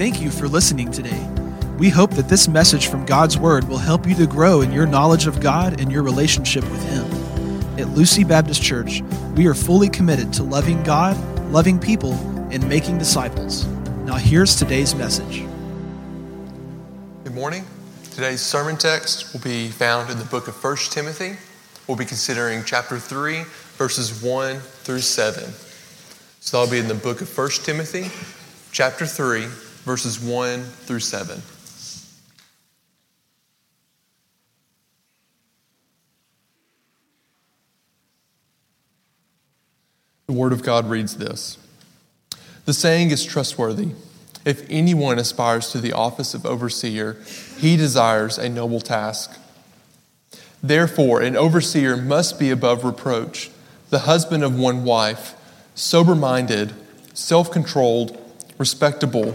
Thank you for listening today. We hope that this message from God's Word will help you to grow in your knowledge of God and your relationship with Him. At Lucy Baptist Church, we are fully committed to loving God, loving people, and making disciples. Now, here's today's message. Good morning. Today's sermon text will be found in the book of 1 Timothy. We'll be considering chapter 3, verses 1 through 7. So that'll be in the book of 1 Timothy, chapter 3, verses 1 through 7. The Word of God reads this The saying is trustworthy. If anyone aspires to the office of overseer, he desires a noble task. Therefore, an overseer must be above reproach, the husband of one wife, sober minded, self controlled, respectable,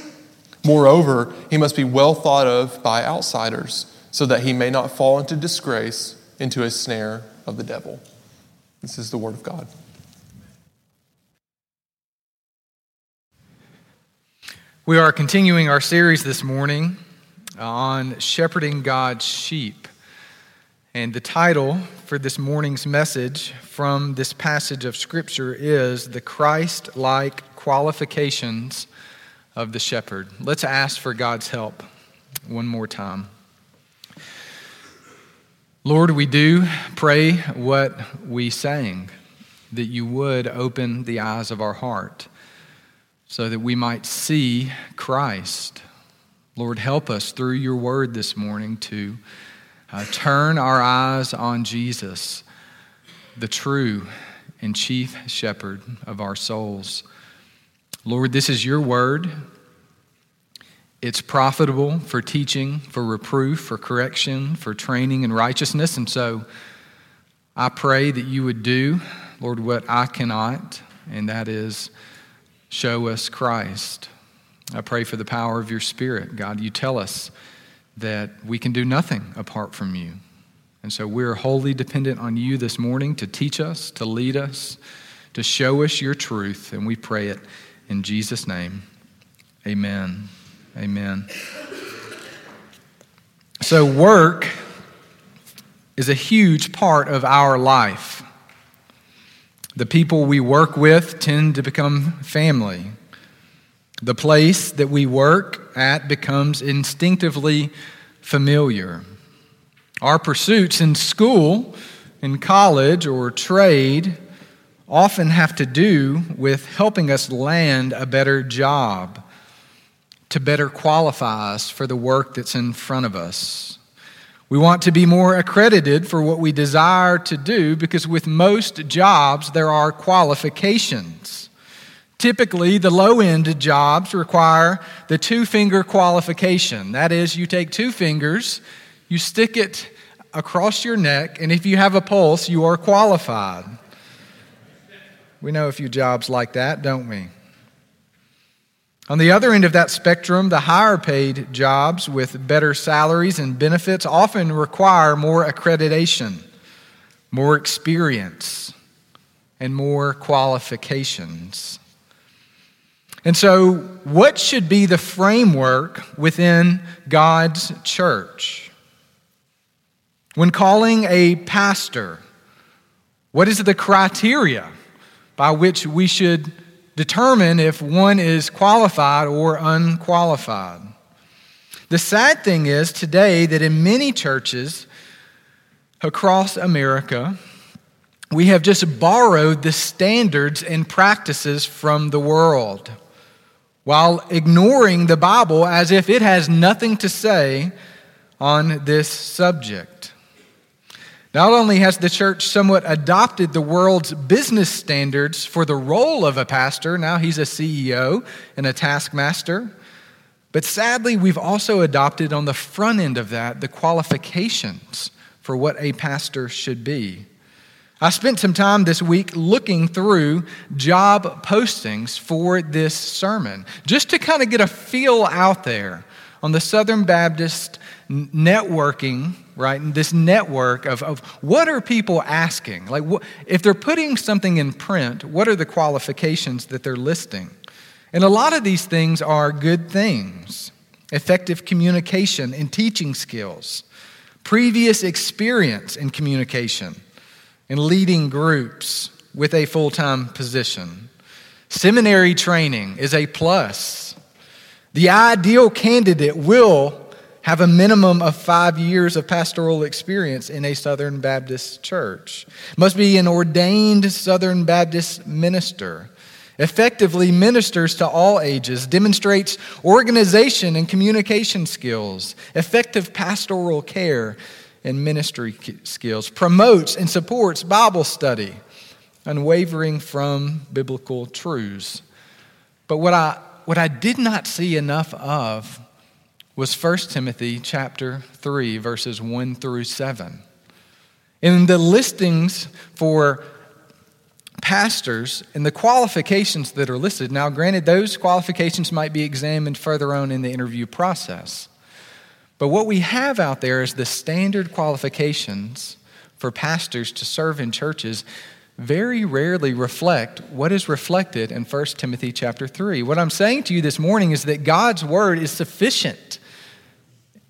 Moreover, he must be well thought of by outsiders, so that he may not fall into disgrace, into a snare of the devil. This is the word of God. We are continuing our series this morning on shepherding God's sheep. And the title for this morning's message from this passage of Scripture is The Christ like Qualifications of the Shepherd. Let's ask for God's help one more time. Lord, we do pray what we sang, that you would open the eyes of our heart so that we might see Christ. Lord, help us through your word this morning to uh, turn our eyes on Jesus, the true and chief shepherd of our souls. Lord, this is your word. It's profitable for teaching, for reproof, for correction, for training in righteousness. And so I pray that you would do, Lord, what I cannot, and that is show us Christ. I pray for the power of your Spirit. God, you tell us that we can do nothing apart from you. And so we're wholly dependent on you this morning to teach us, to lead us, to show us your truth. And we pray it in Jesus' name. Amen. Amen. So, work is a huge part of our life. The people we work with tend to become family. The place that we work at becomes instinctively familiar. Our pursuits in school, in college, or trade often have to do with helping us land a better job, to better qualify us for the work that's in front of us. We want to be more accredited for what we desire to do because with most jobs, there are qualifications. Typically, the low end jobs require the two finger qualification. That is, you take two fingers, you stick it across your neck, and if you have a pulse, you are qualified. We know a few jobs like that, don't we? On the other end of that spectrum, the higher paid jobs with better salaries and benefits often require more accreditation, more experience, and more qualifications. And so, what should be the framework within God's church? When calling a pastor, what is the criteria by which we should determine if one is qualified or unqualified. The sad thing is today that in many churches across America, we have just borrowed the standards and practices from the world while ignoring the Bible as if it has nothing to say on this subject. Not only has the church somewhat adopted the world's business standards for the role of a pastor, now he's a CEO and a taskmaster, But sadly, we've also adopted on the front end of that the qualifications for what a pastor should be. I spent some time this week looking through job postings for this sermon, just to kind of get a feel out there on the Southern Baptist networking, right? And this network of, of what are people asking? Like, what, if they're putting something in print, what are the qualifications that they're listing? And a lot of these things are good things effective communication and teaching skills, previous experience in communication and leading groups with a full time position. Seminary training is a plus. The ideal candidate will have a minimum of five years of pastoral experience in a Southern Baptist church, must be an ordained Southern Baptist minister effectively ministers to all ages, demonstrates organization and communication skills, effective pastoral care and ministry skills, promotes and supports Bible study, unwavering from biblical truths. But what I, what I did not see enough of was 1 Timothy chapter 3 verses 1 through 7. In the listings for pastors and the qualifications that are listed. Now, granted, those qualifications might be examined further on in the interview process. But what we have out there is the standard qualifications for pastors to serve in churches very rarely reflect what is reflected in 1 Timothy chapter 3. What I'm saying to you this morning is that God's word is sufficient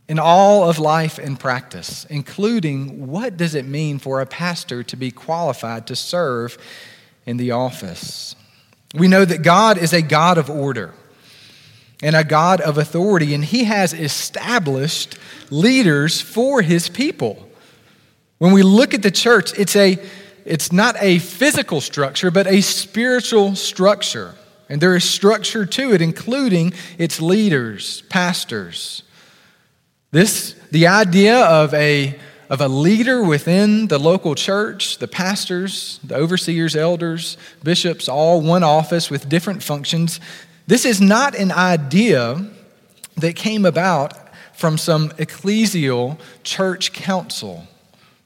in all of life and practice, including what does it mean for a pastor to be qualified to serve in the office. We know that God is a God of order and a God of authority, and He has established leaders for His people. When we look at the church, it's, a, it's not a physical structure, but a spiritual structure. And there is structure to it, including its leaders, pastors. This, the idea of a of a leader within the local church, the pastors, the overseers, elders, bishops, all one office with different functions. This is not an idea that came about from some ecclesial church council.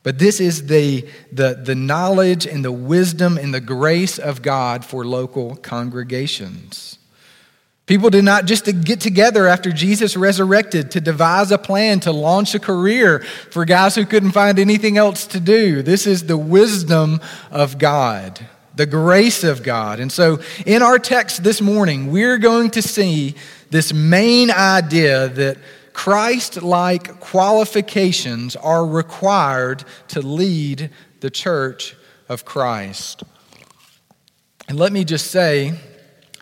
But this is the, the, the knowledge and the wisdom and the grace of God for local congregations. People did not just get together after Jesus resurrected to devise a plan to launch a career for guys who couldn't find anything else to do. This is the wisdom of God, the grace of God. And so, in our text this morning, we're going to see this main idea that Christ like qualifications are required to lead the church of Christ. And let me just say,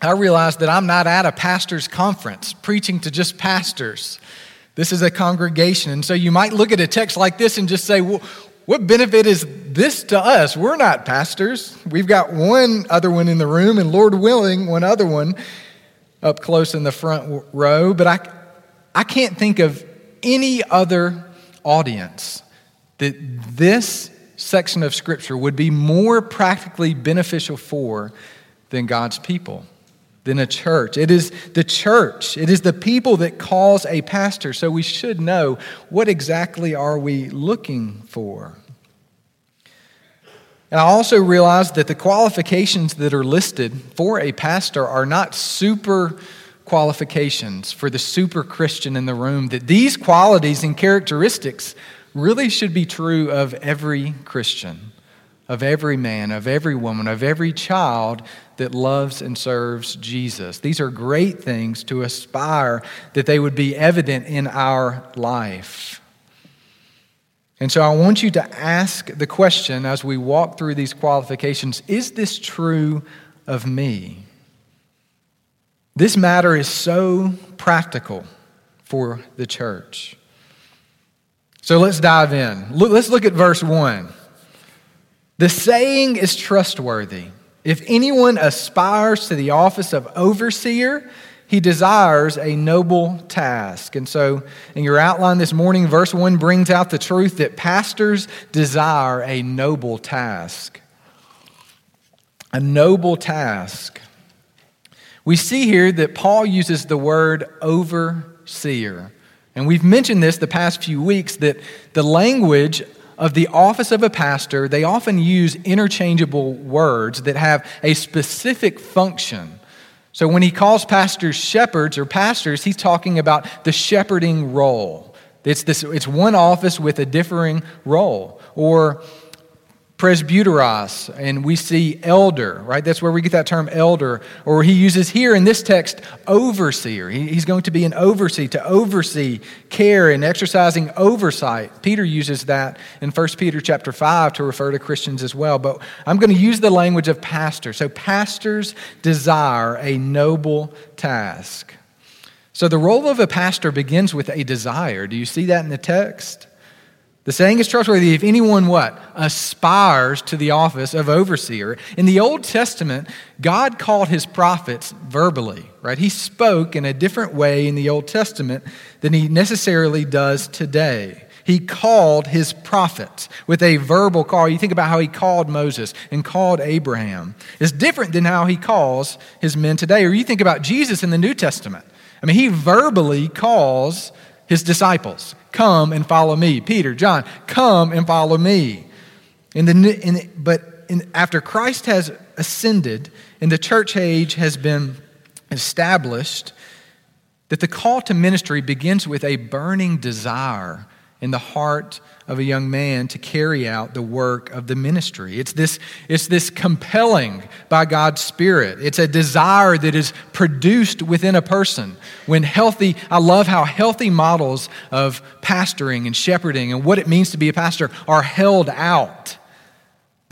I realize that I'm not at a pastor's conference preaching to just pastors. This is a congregation. And so you might look at a text like this and just say, well, what benefit is this to us? We're not pastors. We've got one other one in the room, and Lord willing, one other one up close in the front row. But I, I can't think of any other audience that this section of Scripture would be more practically beneficial for than God's people than a church. It is the church. It is the people that calls a pastor. So we should know what exactly are we looking for. And I also realized that the qualifications that are listed for a pastor are not super qualifications for the super Christian in the room, that these qualities and characteristics really should be true of every Christian, of every man, of every woman, of every child that loves and serves Jesus. These are great things to aspire that they would be evident in our life. And so I want you to ask the question as we walk through these qualifications is this true of me? This matter is so practical for the church. So let's dive in. Let's look at verse 1. The saying is trustworthy. If anyone aspires to the office of overseer, he desires a noble task. And so, in your outline this morning, verse 1 brings out the truth that pastors desire a noble task. A noble task. We see here that Paul uses the word overseer. And we've mentioned this the past few weeks that the language of the office of a pastor, they often use interchangeable words that have a specific function. So when he calls pastors shepherds or pastors, he's talking about the shepherding role. It's, this, it's one office with a differing role. Or presbyteros, and we see elder, right? That's where we get that term elder. Or he uses here in this text overseer. he's going to be an overseer, to oversee care and exercising oversight. Peter uses that in 1 Peter chapter 5 to refer to Christians as well. But I'm going to use the language of pastor. So pastors desire a noble task. So the role of a pastor begins with a desire. Do you see that in the text? The saying is trustworthy if anyone what? Aspires to the office of overseer. In the Old Testament, God called his prophets verbally, right? He spoke in a different way in the Old Testament than he necessarily does today. He called his prophets with a verbal call. You think about how he called Moses and called Abraham. It's different than how he calls his men today. Or you think about Jesus in the New Testament. I mean, he verbally calls his disciples. Come and follow me. Peter, John, come and follow me. In the, in but in, after Christ has ascended and the church age has been established, that the call to ministry begins with a burning desire in the heart of a young man to carry out the work of the ministry. It's this, it's this compelling by God's Spirit. It's a desire that is produced within a person. When healthy, I love how healthy models of pastoring and shepherding and what it means to be a pastor are held out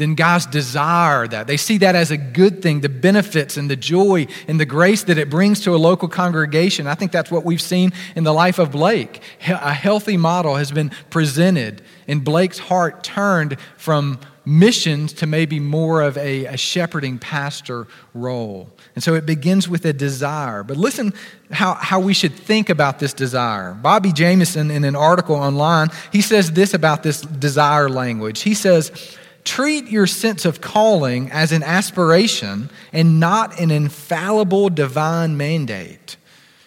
then guys desire that. They see that as a good thing, the benefits and the joy and the grace that it brings to a local congregation. I think that's what we've seen in the life of Blake. A healthy model has been presented, and Blake's heart turned from missions to maybe more of a, a shepherding pastor role. And so it begins with a desire. But listen how, how we should think about this desire. Bobby Jamieson, in an article online, he says this about this desire language. He says, Treat your sense of calling as an aspiration and not an infallible divine mandate.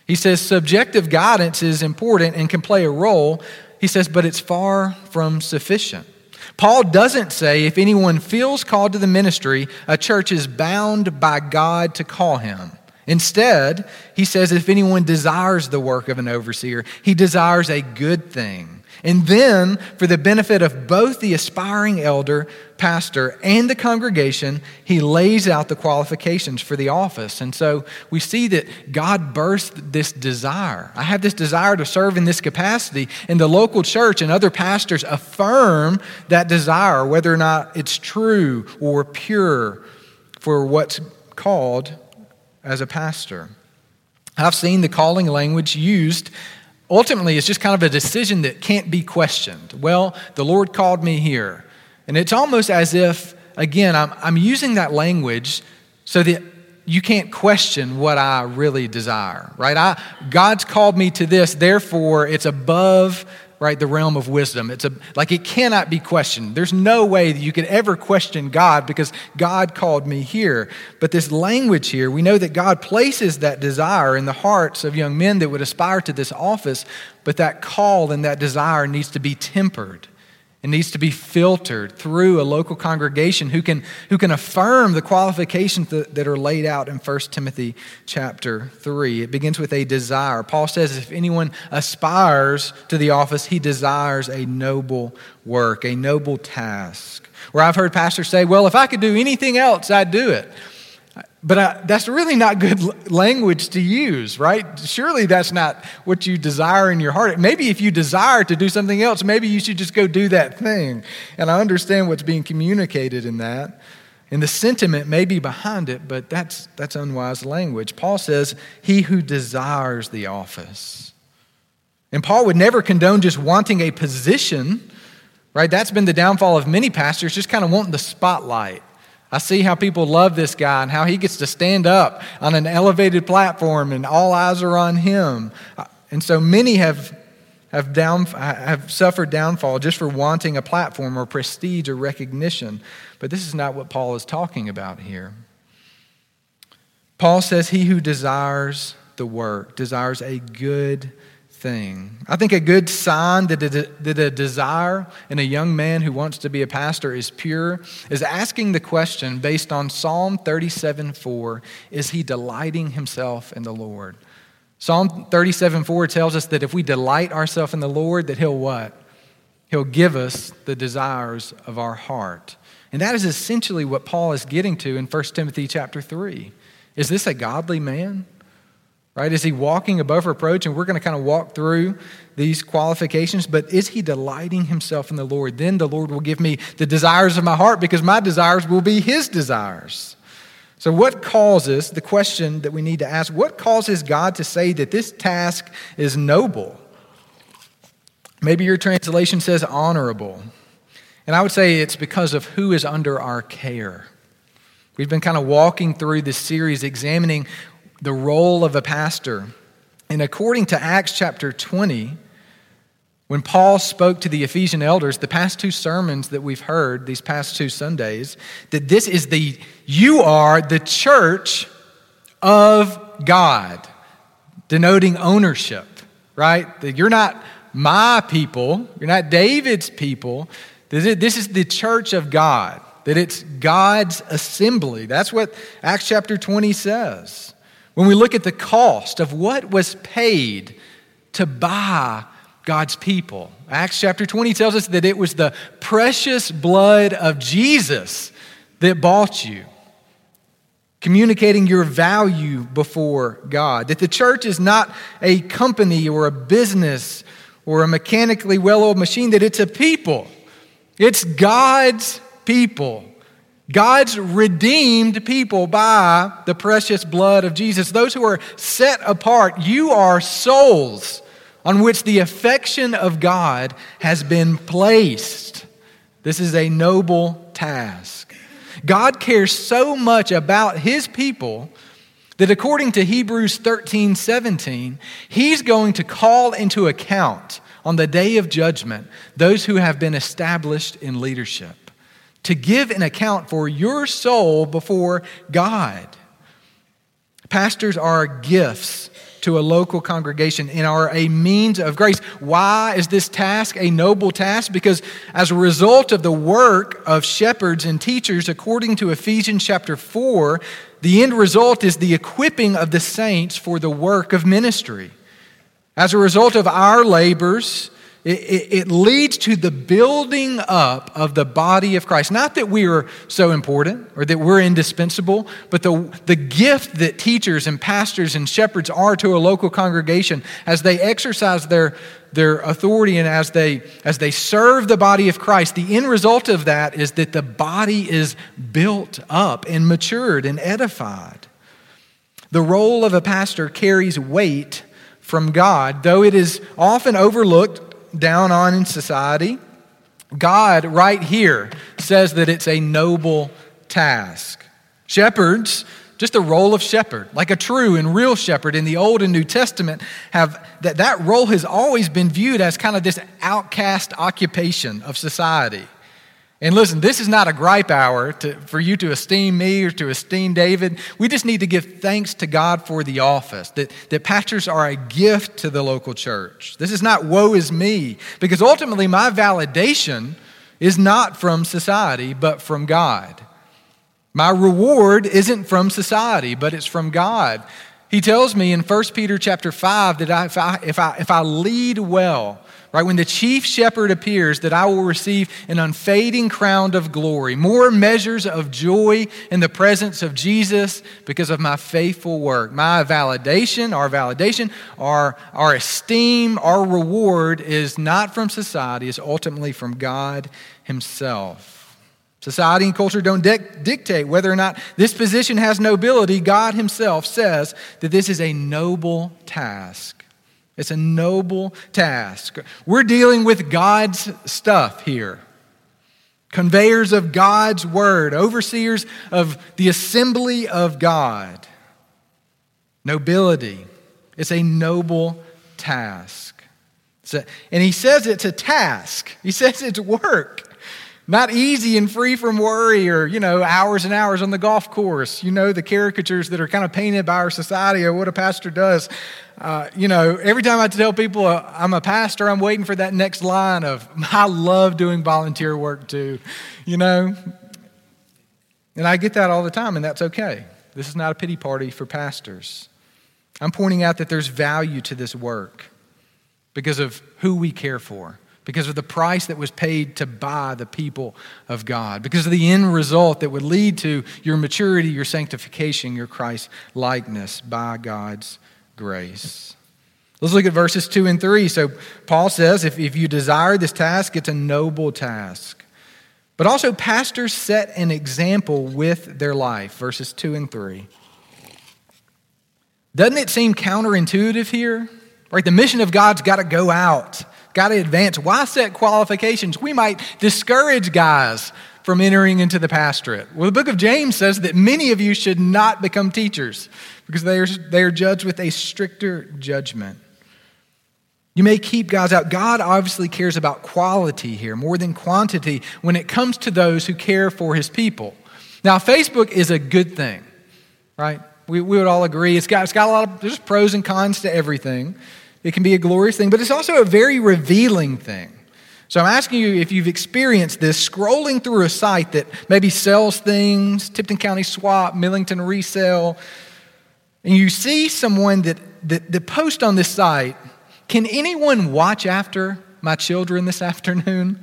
He says subjective guidance is important and can play a role. He says, but it's far from sufficient. Paul doesn't say if anyone feels called to the ministry, a church is bound by God to call him. Instead, he says if anyone desires the work of an overseer, he desires a good thing. And then, for the benefit of both the aspiring elder, pastor, and the congregation, he lays out the qualifications for the office. And so we see that God birthed this desire. I have this desire to serve in this capacity, and the local church and other pastors affirm that desire, whether or not it's true or pure for what's called as a pastor. I've seen the calling language used ultimately it's just kind of a decision that can't be questioned. Well, the Lord called me here. And it's almost as if, again, I'm, I'm using that language so that you can't question what I really desire, right? I, God's called me to this, therefore it's above right the realm of wisdom. It's a like it cannot be questioned. There's no way that you could ever question god because god called me here. But this language here we know that god places that desire in the hearts of young men that would aspire to this office but that call and that desire needs to be tempered it needs to be filtered through a local congregation who can, who can affirm the qualifications that, that are laid out in 1 Timothy chapter 3. It begins with a desire. Paul says if anyone aspires to the office, he desires a noble work, a noble task. Where I've heard pastors say, well, if I could do anything else, I'd do it. But uh, that's really not good language to use, right? Surely that's not what you desire in your heart. Maybe if you desire to do something else, maybe you should just go do that thing. And I understand what's being communicated in that. And the sentiment may be behind it, but that's, that's unwise language. Paul says, He who desires the office. And Paul would never condone just wanting a position, right? That's been the downfall of many pastors, just kind of wanting the spotlight. I see how people love this guy and how he gets to stand up on an elevated platform and all eyes are on him. And so many have, have, down, have suffered downfall just for wanting a platform or prestige or recognition. But this is not what Paul is talking about here. Paul says, He who desires the work desires a good thing. I think a good sign that a, that a desire in a young man who wants to be a pastor is pure is asking the question based on Psalm 37 4 Is he delighting himself in the Lord? Psalm 37 4 tells us that if we delight ourselves in the Lord, that he'll what? He'll give us the desires of our heart. And that is essentially what Paul is getting to in 1 Timothy chapter 3. Is this a godly man? Right? Is he walking above reproach? And we're going to kind of walk through these qualifications, but is he delighting himself in the Lord? Then the Lord will give me the desires of my heart because my desires will be his desires. So, what causes, the question that we need to ask, what causes God to say that this task is noble? Maybe your translation says honorable. And I would say it's because of who is under our care. We've been kind of walking through this series examining the role of a pastor. And according to Acts chapter 20, when Paul spoke to the Ephesian elders, the past two sermons that we've heard, these past two Sundays, that this is the, you are the church of God, denoting ownership, right? That you're not my people, you're not David's people. This is the church of God, that it's God's assembly. That's what Acts chapter 20 says. When we look at the cost of what was paid to buy God's people, Acts chapter 20 tells us that it was the precious blood of Jesus that bought you communicating your value before God. That the church is not a company or a business or a mechanically well oiled machine, that it's a people. It's God's people, God's redeemed people by the precious blood of Jesus. Those who are set apart, you are souls on which the affection of God has been placed. This is a noble task. God cares so much about his people that according to Hebrews 13 17, he's going to call into account on the day of judgment those who have been established in leadership to give an account for your soul before God. Pastors are gifts to a local congregation and are a means of grace. Why is this task a noble task? Because as a result of the work of shepherds and teachers, according to Ephesians chapter 4, the end result is the equipping of the saints for the work of ministry. As a result of our labors, it, it, it, leads to the building up of the body of Christ. Not that we are so important or that we're indispensable, but the, the gift that teachers and pastors and shepherds are to a local congregation as they exercise their, their authority and as they, as they serve the body of Christ. The end result of that is that the body is built up and matured and edified. The role of a pastor carries weight from God, though it is often overlooked, down on in society. God, right here, says that it's a noble task. Shepherds, just the role of shepherd, like a true and real shepherd in the Old and New Testament, have that, that role has always been viewed as kind of this outcast occupation of society. And listen, this is not a gripe hour to, for you to esteem me or to esteem David. We just need to give thanks to God for the office, that, that pastors are a gift to the local church. This is not woe is me, because ultimately my validation is not from society, but from God. My reward isn't from society, but it's from God. He tells me in 1 Peter chapter 5 that if, I, if, I, if I lead well, Right? When the chief shepherd appears, that I will receive an unfading crown of glory, more measures of joy in the presence of Jesus because of my faithful work. My validation, our validation, our, our esteem, our reward is not from society, it's ultimately from God Himself. Society and culture don't dictate whether or not this position has nobility. God Himself says that this is a noble task. It's a noble task. We're dealing with God's stuff here. Conveyors of God's word, overseers of the assembly of God. Nobility. It's a noble task. A, and he says it's a task, he says it's work. Not easy and free from worry or, you know, hours and hours on the golf course. You know, the caricatures that are kind of painted by our society or what a pastor does. Uh, you know, every time I tell people uh, I'm a pastor, I'm waiting for that next line of, I love doing volunteer work too, you know? And I get that all the time, and that's okay. This is not a pity party for pastors. I'm pointing out that there's value to this work because of who we care for, because of the price that was paid to buy the people of God, because of the end result that would lead to your maturity, your sanctification, your Christ likeness by God's grace. Let's look at verses 2 and 3. So, Paul says, if, if you desire this task, it's a noble task. But also, pastors set an example with their life, verses 2 and 3. Doesn't it seem counterintuitive here? Right? The mission of God's got to go out, got to advance. Why set qualifications? We might discourage guys from entering into the pastorate. Well, the book of James says that many of you should not become teachers because they are, they are judged with a stricter judgment. You may keep guys out. God obviously cares about quality here more than quantity when it comes to those who care for his people. Now, Facebook is a good thing, right? We, we would all agree. It's got, it's got a lot of there's pros and cons to everything. It can be a glorious thing, but it's also a very revealing thing. So I'm asking you if you've experienced this scrolling through a site that maybe sells things, Tipton County Swap, Millington Resale, and you see someone that, that, that post on this site, can anyone watch after my children this afternoon?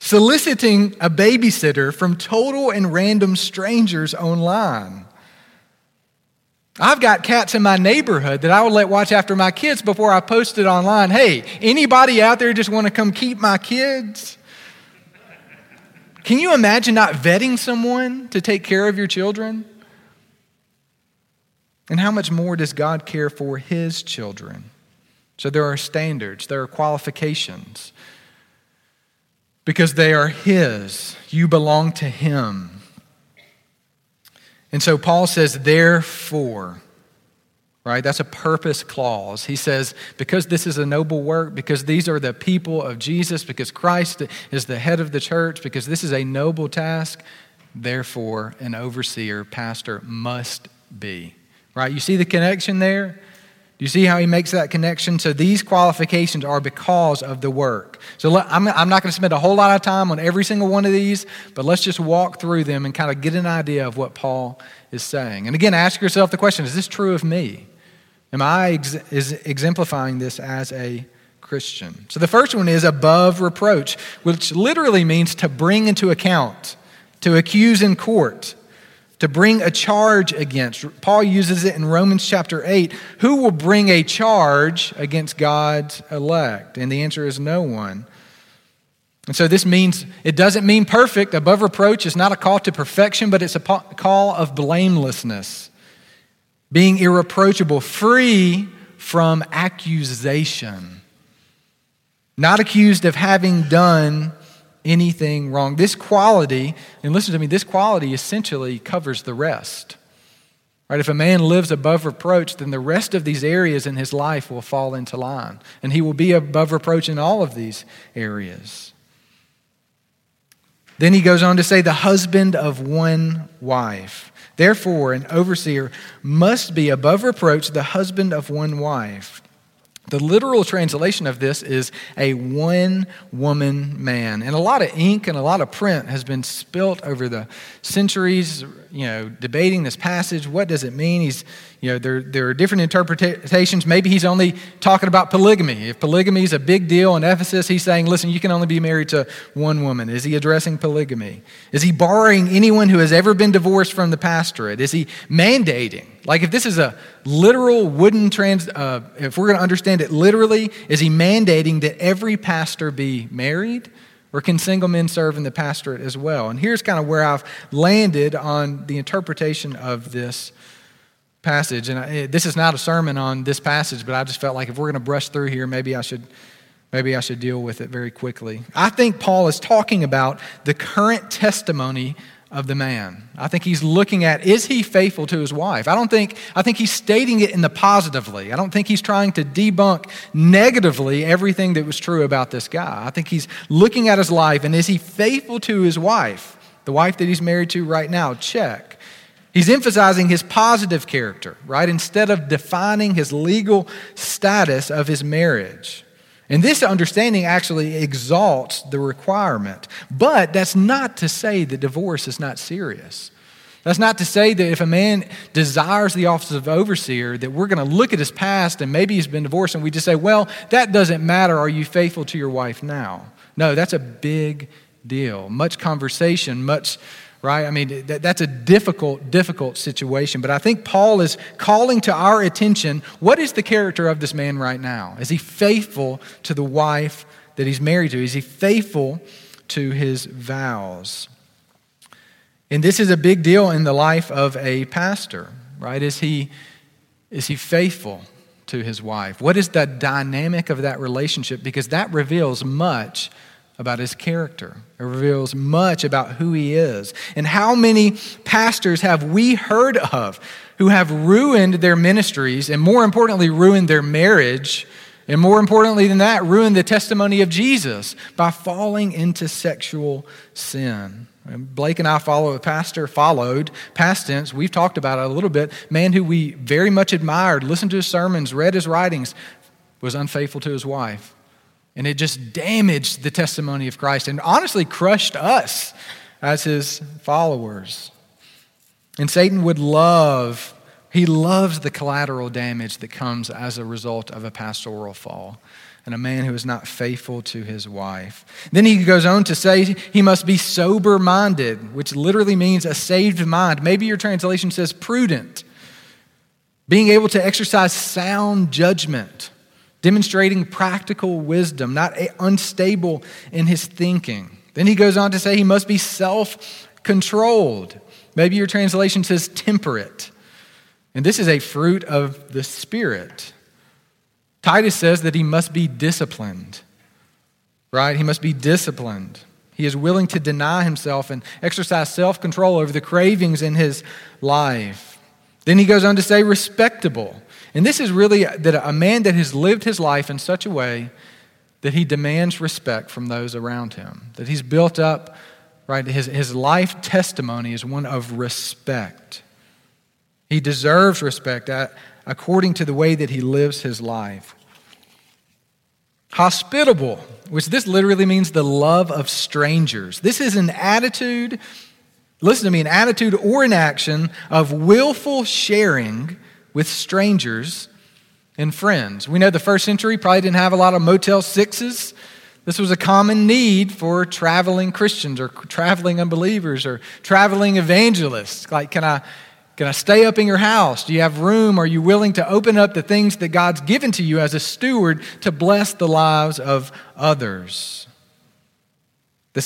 Soliciting a babysitter from total and random strangers online. I've got cats in my neighborhood that I would let watch after my kids before I post it online. Hey, anybody out there just want to come keep my kids? Can you imagine not vetting someone to take care of your children? And how much more does God care for his children? So there are standards, there are qualifications. Because they are his, you belong to him. And so Paul says, therefore, right? That's a purpose clause. He says, because this is a noble work, because these are the people of Jesus, because Christ is the head of the church, because this is a noble task, therefore, an overseer, pastor must be. Right? You see the connection there? Do you see how he makes that connection? So these qualifications are because of the work. So I'm, I'm not going to spend a whole lot of time on every single one of these, but let's just walk through them and kind of get an idea of what Paul is saying. And again, ask yourself the question is this true of me? Am I ex- is exemplifying this as a Christian? So the first one is above reproach, which literally means to bring into account, to accuse in court to bring a charge against. Paul uses it in Romans chapter 8. Who will bring a charge against God's elect? And the answer is no one. And so this means, it doesn't mean perfect. Above reproach is not a call to perfection, but it's a call of blamelessness, being irreproachable, free from accusation, not accused of having done anything wrong. This quality, and listen to me, this quality essentially covers the rest. Right? If a man lives above reproach, then the rest of these areas in his life will fall into line. And he will be above reproach in all of these areas. Then he goes on to say, the husband of one wife. Therefore, an overseer must be above reproach, the husband of one wife. The literal translation of this is a one woman man. And a lot of ink and a lot of print has been spilt over the centuries, you know, debating this passage. What does it mean? He's, you know, there, there are different interpretations. Maybe he's only talking about polygamy. If polygamy is a big deal in Ephesus, he's saying, listen, you can only be married to one woman. Is he addressing polygamy? Is he barring anyone who has ever been divorced from the pastorate? Is he mandating? Like, if this is a literal wooden trans, uh, if we're going to understand it literally, is he mandating that every pastor be married? Or can single men serve in the pastorate as well? And here's kind of where I've landed on the interpretation of this passage. And I, this is not a sermon on this passage, but I just felt like if we're going to brush through here, maybe I should. Maybe I should deal with it very quickly. I think Paul is talking about the current testimony of the man. I think he's looking at is he faithful to his wife? I don't think I think he's stating it in the positively. I don't think he's trying to debunk negatively everything that was true about this guy. I think he's looking at his life and is he faithful to his wife? The wife that he's married to right now, check. He's emphasizing his positive character, right? Instead of defining his legal status of his marriage. And this understanding actually exalts the requirement. But that's not to say that divorce is not serious. That's not to say that if a man desires the office of overseer, that we're going to look at his past and maybe he's been divorced and we just say, well, that doesn't matter. Are you faithful to your wife now? No, that's a big deal. Much conversation, much right? I mean, that, that's a difficult, difficult situation. But I think Paul is calling to our attention what is the character of this man right now? Is he faithful to the wife that he's married to? Is he faithful to his vows? And this is a big deal in the life of a pastor, right? Is he, is he faithful to his wife? What is the dynamic of that relationship? Because that reveals much about his character. It reveals much about who he is. And how many pastors have we heard of who have ruined their ministries and, more importantly, ruined their marriage? And more importantly than that, ruined the testimony of Jesus by falling into sexual sin. Blake and I follow a pastor, followed, past tense, we've talked about it a little bit, man who we very much admired, listened to his sermons, read his writings, was unfaithful to his wife and it just damaged the testimony of Christ and honestly crushed us as his followers. And Satan would love, he loves the collateral damage that comes as a result of a pastoral fall and a man who is not faithful to his wife. Then he goes on to say he must be sober minded, which literally means a saved mind. Maybe your translation says prudent, being able to exercise sound judgment demonstrating practical wisdom, not unstable in his thinking. Then he goes on to say he must be self controlled. Maybe your translation says temperate. And this is a fruit of the Spirit. Titus says that he must be disciplined, right? He must be disciplined. He is willing to deny himself and exercise self control over the cravings in his life. Then he goes on to say respectable. And this is really that a man that has lived his life in such a way that he demands respect from those around him, that he's built up, right? His, his life testimony is one of respect. He deserves respect according to the way that he lives his life. Hospitable, which this literally means the love of strangers. This is an attitude, listen to me, an attitude or an action of willful sharing with strangers and friends. We know the first century probably didn't have a lot of Motel Sixes. This was a common need for traveling Christians or traveling unbelievers or traveling evangelists. Like, can I, can I stay up in your house? Do you have room? Are you willing to open up the things that God's given to you as a steward to bless the lives of others?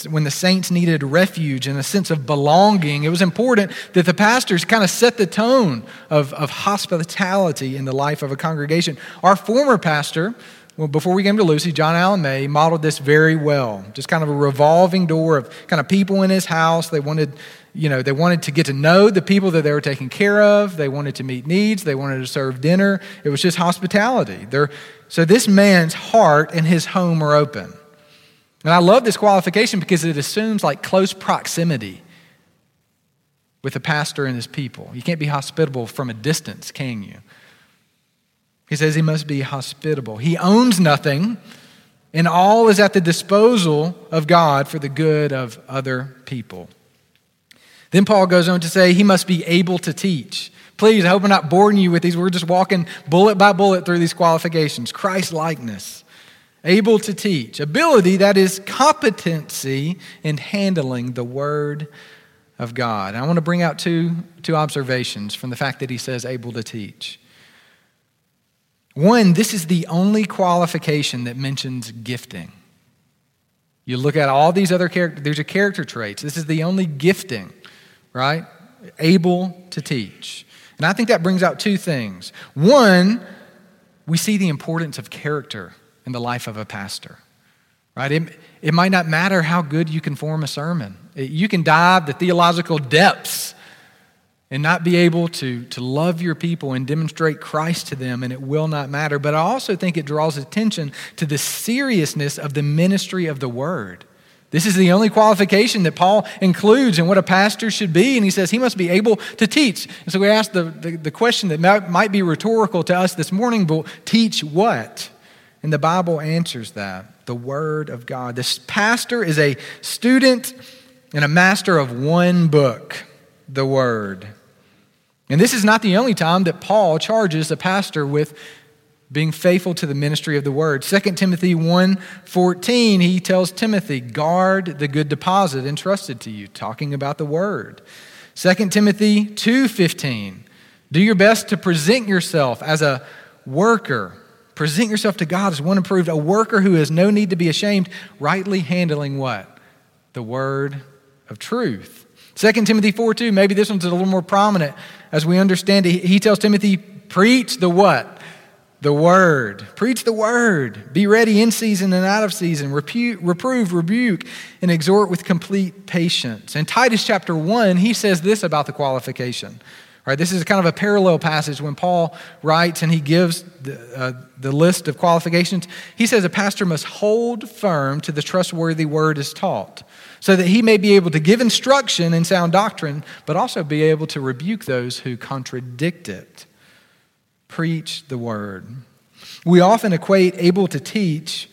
When the saints needed refuge and a sense of belonging, it was important that the pastors kind of set the tone of, of hospitality in the life of a congregation. Our former pastor, well, before we came to Lucy, John Allen May modeled this very well. Just kind of a revolving door of kind of people in his house. They wanted, you know, they wanted to get to know the people that they were taking care of. They wanted to meet needs. They wanted to serve dinner. It was just hospitality. They're, so this man's heart and his home are open. And I love this qualification because it assumes like close proximity with the pastor and his people. You can't be hospitable from a distance, can you? He says he must be hospitable. He owns nothing, and all is at the disposal of God for the good of other people. Then Paul goes on to say he must be able to teach. Please, I hope I'm not boring you with these. We're just walking bullet by bullet through these qualifications. Christ likeness able to teach. Ability, that is competency in handling the Word of God. And I want to bring out two, two observations from the fact that he says able to teach. One, this is the only qualification that mentions gifting. You look at all these other characters, there's a character traits. This is the only gifting, right? Able to teach. And I think that brings out two things. One, we see the importance of character in the life of a pastor. right? It, it might not matter how good you can form a sermon. It, you can dive the theological depths and not be able to, to love your people and demonstrate Christ to them, and it will not matter. But I also think it draws attention to the seriousness of the ministry of the word. This is the only qualification that Paul includes in what a pastor should be, and he says he must be able to teach. And so we ask the, the, the question that might, might be rhetorical to us this morning, but teach what? And the Bible answers that the Word of God. This pastor is a student and a master of one book, the Word. And this is not the only time that Paul charges a pastor with being faithful to the ministry of the word. 2 Timothy 1:14 he tells Timothy, "Guard the good deposit entrusted to you," talking about the word. 2 Timothy 2:15 Do your best to present yourself as a worker. Present yourself to God as one approved, a worker who has no need to be ashamed, rightly handling what? The word of truth. 2 Timothy 4 2, maybe this one's a little more prominent as we understand it. He tells Timothy, preach the what? The word. Preach the word. Be ready in season and out of season. Repu- reprove, rebuke, and exhort with complete patience. In Titus chapter 1, he says this about the qualification. Right, this is kind of a parallel passage when Paul writes and he gives the, uh, the list of qualifications. He says a pastor must hold firm to the trustworthy word as taught so that he may be able to give instruction in sound doctrine, but also be able to rebuke those who contradict it. Preach the word. We often equate able to teach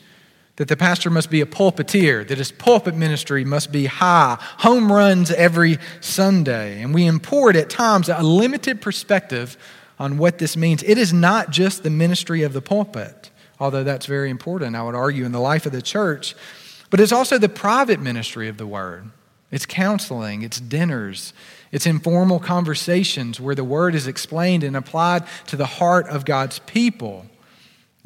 that the pastor must be a pulpiteer, that his pulpit ministry must be high, home runs every Sunday. And we import at times a limited perspective on what this means. It is not just the ministry of the pulpit, although that's very important, I would argue, in the life of the church. But it's also the private ministry of the word. It's counseling, it's dinners, it's informal conversations where the word is explained and applied to the heart of God's people.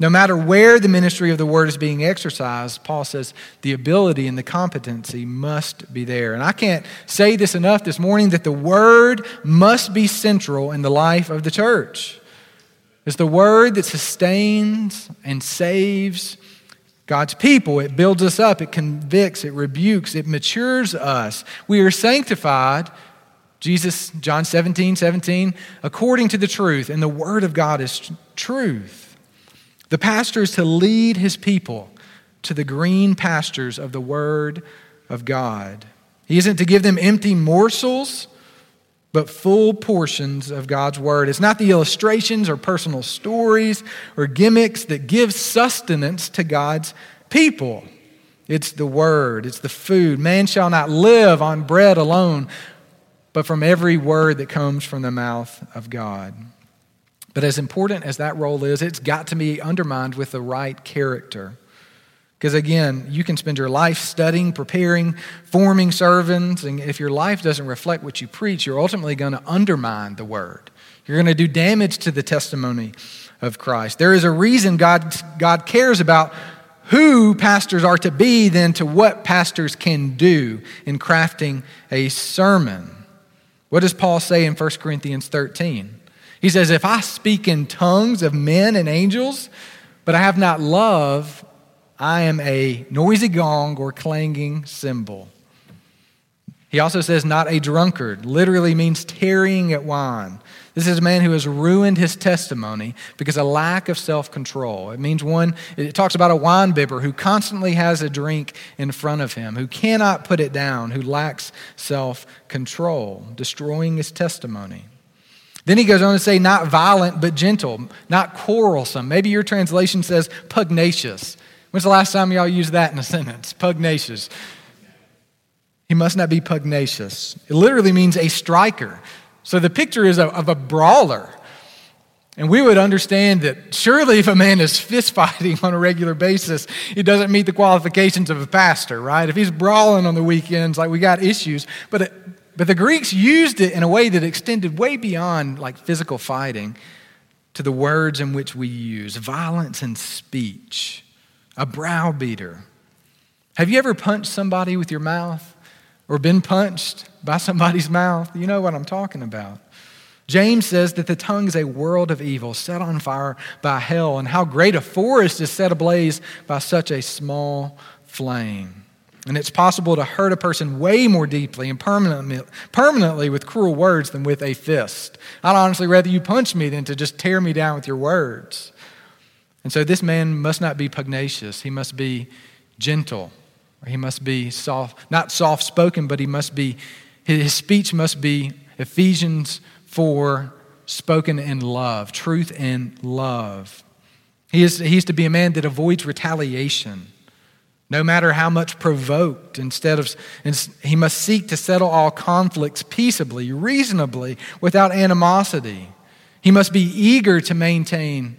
No matter where the ministry of the word is being exercised, Paul says the ability and the competency must be there. And I can't say this enough this morning that the word must be central in the life of the church. It's the word that sustains and saves God's people. It builds us up, it convicts, it rebukes, it matures us. We are sanctified, Jesus, John 17, 17, according to the truth, and the word of God is truth. The pastor is to lead his people to the green pastures of the word of God. He isn't to give them empty morsels but full portions of God's Word. It's not the illustrations or personal stories or gimmicks that give sustenance to God's people. It's the Word, it's the food. Man shall not live on bread alone, but from every word that comes from the mouth of God. But as important as that role is, it's got to be undermined with the right character. Because again, you can spend your life studying, preparing, forming servants, and if your life doesn't reflect what you preach, you're ultimately going to undermine the word. You're going to do damage to the testimony of Christ. There is a reason God, God cares about who pastors are to be than to what pastors can do in crafting a sermon. What does Paul say in 1 Corinthians 13? He says, If I speak in tongues of men and angels, but I have not love, I am a noisy gong or clanging cymbal. He also says, not a drunkard, literally means tarrying at wine. This is a man who has ruined his testimony because of lack of self control. It means one, it talks about a wine bibber who constantly has a drink in front of him, who cannot put it down, who lacks self control, destroying his testimony. Then he goes on to say, not violent, but gentle, not quarrelsome. Maybe your translation says pugnacious. When's the last time y'all used that in a sentence? Pugnacious. He must not be pugnacious. It literally means a striker. So the picture is of a brawler. And we would understand that surely if a man is fist fighting on a regular basis, he doesn't meet the qualifications of a pastor, right? If he's brawling on the weekends, like we got issues. But, it, but the Greeks used it in a way that extended way beyond like physical fighting to the words in which we use violence in speech a browbeater. Have you ever punched somebody with your mouth or been punched by somebody's mouth? You know what I'm talking about. James says that the tongue is a world of evil set on fire by hell, and how great a forest is set ablaze by such a small flame. And it's possible to hurt a person way more deeply and permanently, permanently with cruel words than with a fist. I'd honestly rather you punch me than to just tear me down with your words. And so this man must not be pugnacious. He must be gentle. Or he must be soft, not soft spoken, but he must be, his speech must be Ephesians 4 spoken in love, truth and love. He is, he is to be a man that avoids retaliation no matter how much provoked. Instead of, he must seek to settle all conflicts peaceably, reasonably, without animosity. He must be eager to maintain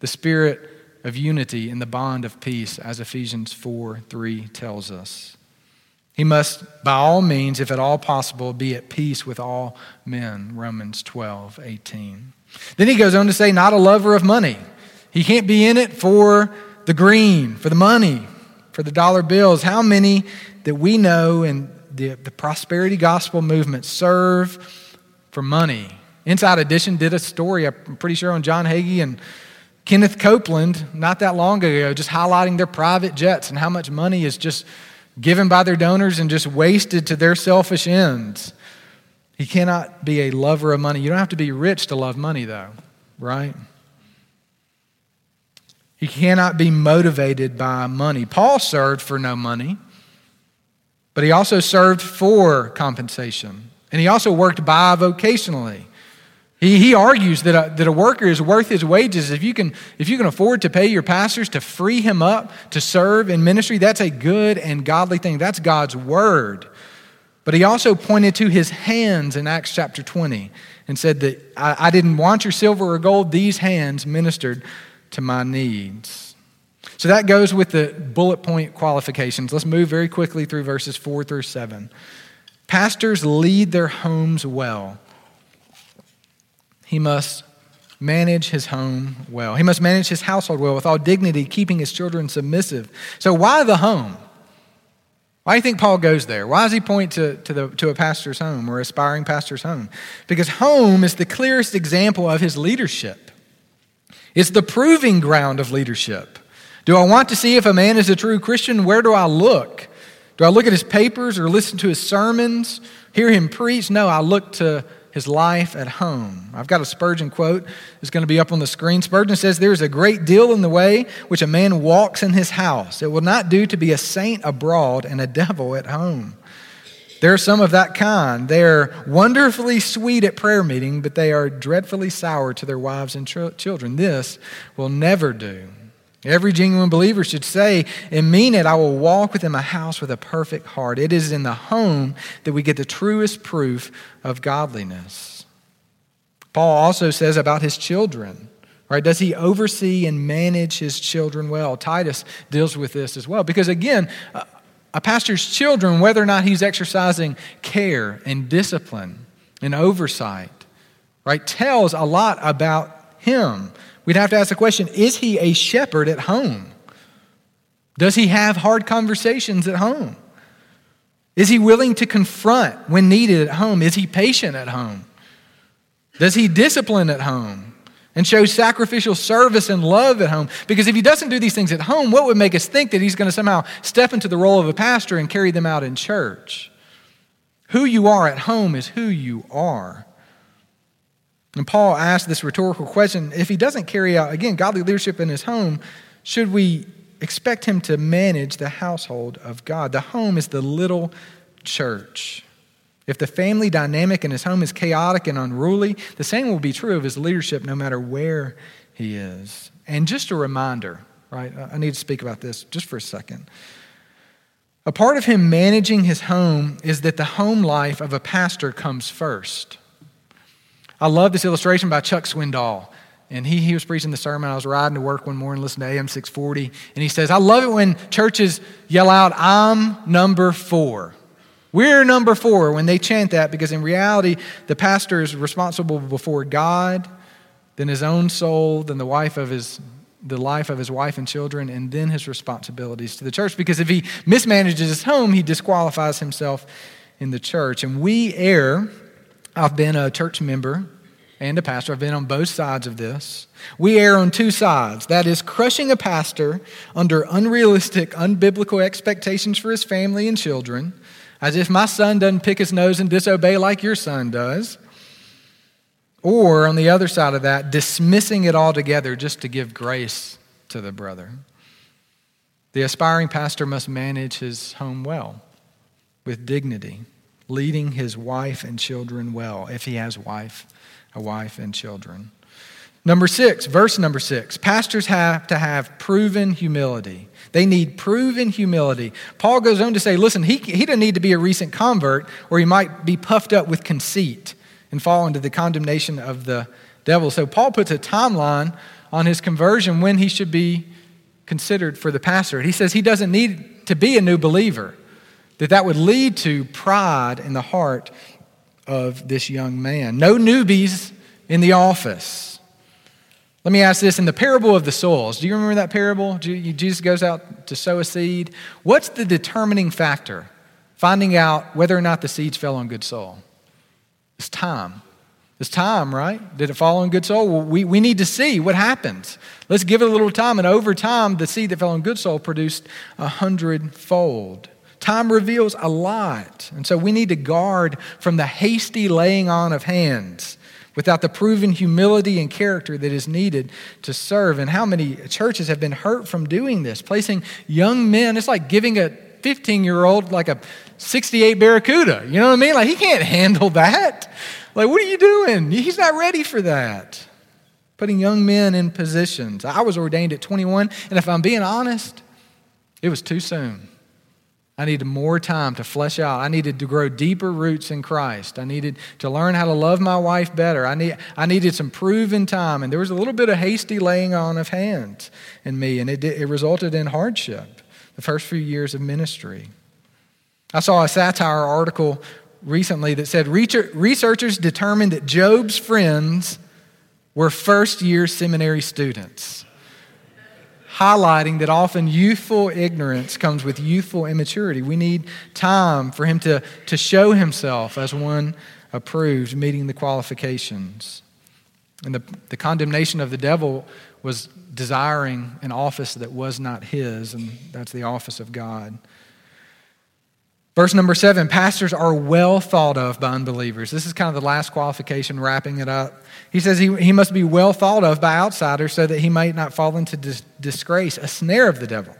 the spirit of unity in the bond of peace, as Ephesians 4 3 tells us. He must, by all means, if at all possible, be at peace with all men, Romans 12 18. Then he goes on to say, not a lover of money. He can't be in it for the green, for the money, for the dollar bills. How many that we know in the, the prosperity gospel movement serve for money? Inside Edition did a story, I'm pretty sure, on John Hagee and Kenneth Copeland not that long ago, just highlighting their private jets and how much money is just given by their donors and just wasted to their selfish ends. He cannot be a lover of money. You don't have to be rich to love money, though, right? He cannot be motivated by money. Paul served for no money, but he also served for compensation. And he also worked bivocationally. He, he argues that a, that a worker is worth his wages. If you, can, if you can afford to pay your pastors to free him up to serve in ministry, that's a good and godly thing. That's God's word. But he also pointed to his hands in Acts chapter 20 and said that I, I didn't want your silver or gold, these hands ministered to my needs. So that goes with the bullet point qualifications. Let's move very quickly through verses 4 through 7. Pastors lead their homes well. He must manage his home well. He must manage his household well with all dignity, keeping his children submissive. So, why the home? Why do you think Paul goes there? Why does he point to, to, the, to a pastor's home or aspiring pastor's home? Because home is the clearest example of his leadership. It's the proving ground of leadership. Do I want to see if a man is a true Christian? Where do I look? Do I look at his papers or listen to his sermons, hear him preach? No, I look to his life at home. I've got a Spurgeon quote that's going to be up on the screen. Spurgeon says, There is a great deal in the way which a man walks in his house. It will not do to be a saint abroad and a devil at home. There are some of that kind. They are wonderfully sweet at prayer meeting, but they are dreadfully sour to their wives and ch- children. This will never do. Every genuine believer should say and mean it I will walk within my house with a perfect heart. It is in the home that we get the truest proof of godliness. Paul also says about his children. Right? Does he oversee and manage his children well? Titus deals with this as well. Because again, a pastor's children, whether or not he's exercising care and discipline and oversight, right, tells a lot about him. We'd have to ask the question is he a shepherd at home? Does he have hard conversations at home? Is he willing to confront when needed at home? Is he patient at home? Does he discipline at home? And show sacrificial service and love at home. Because if he doesn't do these things at home, what would make us think that he's going to somehow step into the role of a pastor and carry them out in church? Who you are at home is who you are. And Paul asked this rhetorical question if he doesn't carry out, again, godly leadership in his home, should we expect him to manage the household of God? The home is the little church. If the family dynamic in his home is chaotic and unruly, the same will be true of his leadership no matter where he is. And just a reminder, right? I need to speak about this just for a second. A part of him managing his home is that the home life of a pastor comes first. I love this illustration by Chuck Swindoll. And he, he was preaching the sermon. I was riding to work one morning, listening to AM 640. And he says, I love it when churches yell out, I'm number four. We're number four when they chant that because in reality, the pastor is responsible before God, then his own soul, then the wife of his the life of his wife and children, and then his responsibilities to the church. Because if he mismanages his home, he disqualifies himself in the church. And we err. I've been a church member and a pastor. I've been on both sides of this. We err on two sides. That is, crushing a pastor under unrealistic, unbiblical expectations for his family and children, as if my son doesn't pick his nose and disobey like your son does. Or, on the other side of that, dismissing it altogether just to give grace to the brother. The aspiring pastor must manage his home well, with dignity, leading his wife and children well, if he has wife, a wife and children. Number six, verse number six. Pastors have to have proven humility. They need proven humility. Paul goes on to say, listen, he, he doesn't need to be a recent convert or he might be puffed up with conceit and fall into the condemnation of the devil. So Paul puts a timeline on his conversion when he should be considered for the pastor. He says he doesn't need to be a new believer, that that would lead to pride in the heart of this young man. No newbies in the office. Let me ask this in the parable of the soils, do you remember that parable? Jesus goes out to sow a seed. What's the determining factor? Finding out whether or not the seeds fell on good soil. It's time. It's time, right? Did it fall on good soil? Well, we, we need to see what happens. Let's give it a little time. And over time, the seed that fell on good soil produced a hundredfold. Time reveals a lot. And so we need to guard from the hasty laying on of hands without the proven humility and character that is needed to serve. And how many churches have been hurt from doing this? Placing young men, it's like giving a 15 year old like a 68 Barracuda. You know what I mean? Like he can't handle that. Like, what are you doing? He's not ready for that. Putting young men in positions. I was ordained at 21, and if I'm being honest, it was too soon. I needed more time to flesh out. I needed to grow deeper roots in Christ. I needed to learn how to love my wife better. I, need, I needed some proven time. And there was a little bit of hasty laying on of hands in me, and it, it resulted in hardship the first few years of ministry. I saw a satire article recently that said researchers determined that Job's friends were first year seminary students, highlighting that often youthful ignorance comes with youthful immaturity. We need time for him to, to show himself as one approved, meeting the qualifications. And the, the condemnation of the devil was desiring an office that was not his, and that's the office of God. Verse number seven pastors are well thought of by unbelievers. This is kind of the last qualification, wrapping it up. He says he, he must be well thought of by outsiders so that he might not fall into dis- disgrace, a snare of the devil.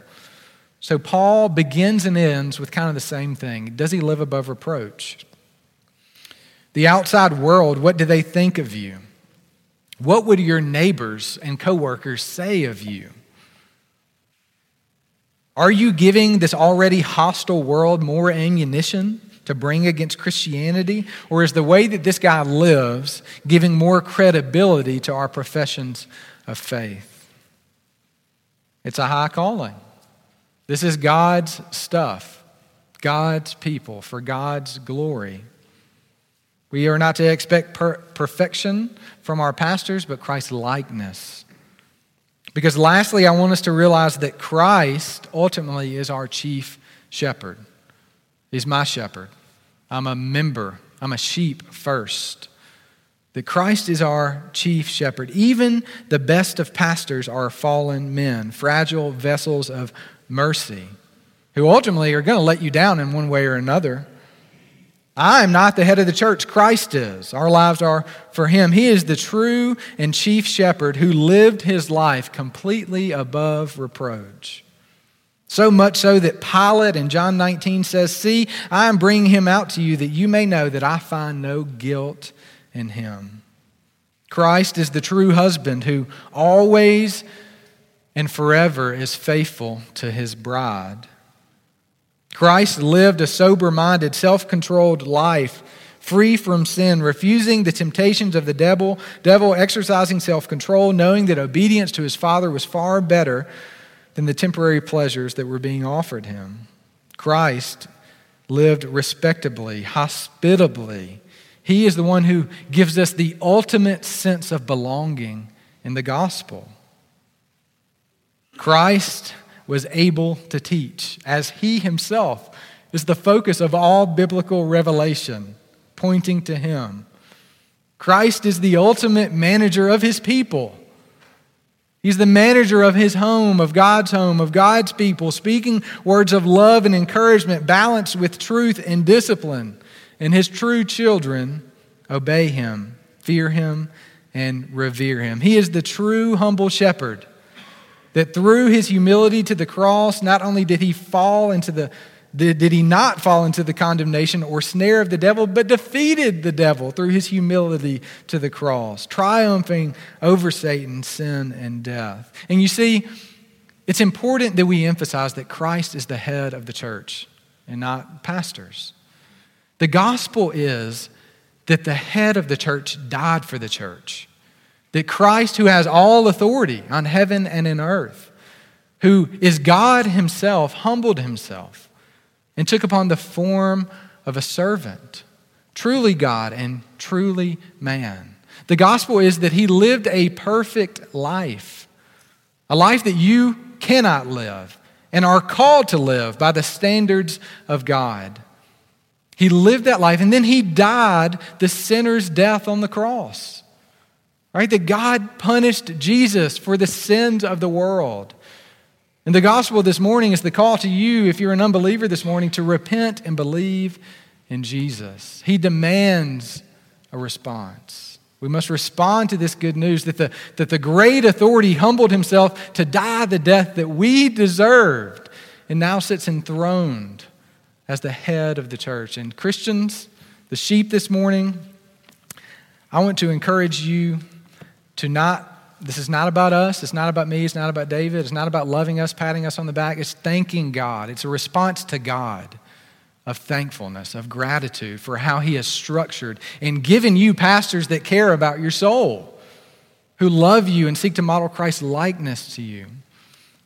So Paul begins and ends with kind of the same thing. Does he live above reproach? The outside world, what do they think of you? What would your neighbors and coworkers say of you? Are you giving this already hostile world more ammunition to bring against Christianity? Or is the way that this guy lives giving more credibility to our professions of faith? It's a high calling. This is God's stuff, God's people, for God's glory. We are not to expect per- perfection from our pastors, but Christ's likeness. Because lastly, I want us to realize that Christ ultimately is our chief shepherd. He's my shepherd. I'm a member, I'm a sheep first. That Christ is our chief shepherd. Even the best of pastors are fallen men, fragile vessels of mercy, who ultimately are going to let you down in one way or another. I am not the head of the church. Christ is. Our lives are for Him. He is the true and chief shepherd who lived his life completely above reproach. So much so that Pilate in John 19 says, See, I am bringing him out to you that you may know that I find no guilt in him. Christ is the true husband who always and forever is faithful to his bride. Christ lived a sober minded, self controlled life, free from sin, refusing the temptations of the devil, devil exercising self control, knowing that obedience to his Father was far better than the temporary pleasures that were being offered him. Christ lived respectably, hospitably. He is the one who gives us the ultimate sense of belonging in the gospel. Christ was able to teach, as he himself is the focus of all biblical revelation, pointing to him. Christ is the ultimate manager of his people. He's the manager of his home, of God's home, of God's people, speaking words of love and encouragement balanced with truth and discipline. And his true children obey him, fear him, and revere him. He is the true humble shepherd that through his humility to the cross, not only did he fall into the did, he not fall into the condemnation or snare of the devil, but defeated the devil through his humility to the cross, triumphing over Satan, sin, and death? And you see, it's important that we emphasize that Christ is the head of the church and not pastors. The gospel is that the head of the church died for the church. That Christ, who has all authority on heaven and in earth, who is God himself, humbled himself and took upon the form of a servant, truly God and truly man. The gospel is that he lived a perfect life, a life that you cannot live and are called to live by the standards of God. He lived that life and then he died the sinner's death on the cross. Right? That God punished Jesus for the sins of the world. And the gospel this morning is the call to you, if you're an unbeliever this morning, to repent and believe in Jesus. He demands a response. We must respond to this good news that the, that the great authority humbled himself to die the death that we deserved and now sits enthroned as the head of the church. And Christians, the sheep this morning, I want to encourage you to not this is not about us. It's not about me. It's not about David. It's not about loving us, patting us on the back. It's thanking God. It's a response to God of thankfulness, of gratitude for how He has structured and given you pastors that care about your soul, who love you and seek to model Christ's likeness to you,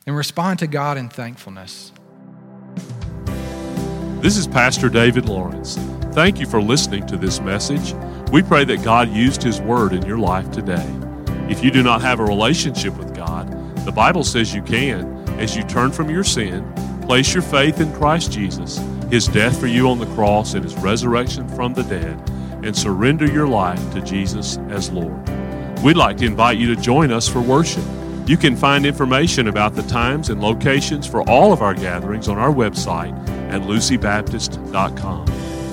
and respond to God in thankfulness. This is Pastor David Lawrence. Thank you for listening to this message. We pray that God used His Word in your life today. If you do not have a relationship with God, the Bible says you can as you turn from your sin, place your faith in Christ Jesus, his death for you on the cross, and his resurrection from the dead, and surrender your life to Jesus as Lord. We'd like to invite you to join us for worship. You can find information about the times and locations for all of our gatherings on our website at lucybaptist.com.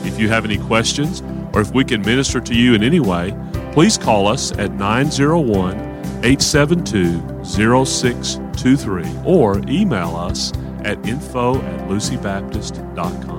If you have any questions or if we can minister to you in any way, please call us at 901 872 0623 or email us at info at lucybaptist.com.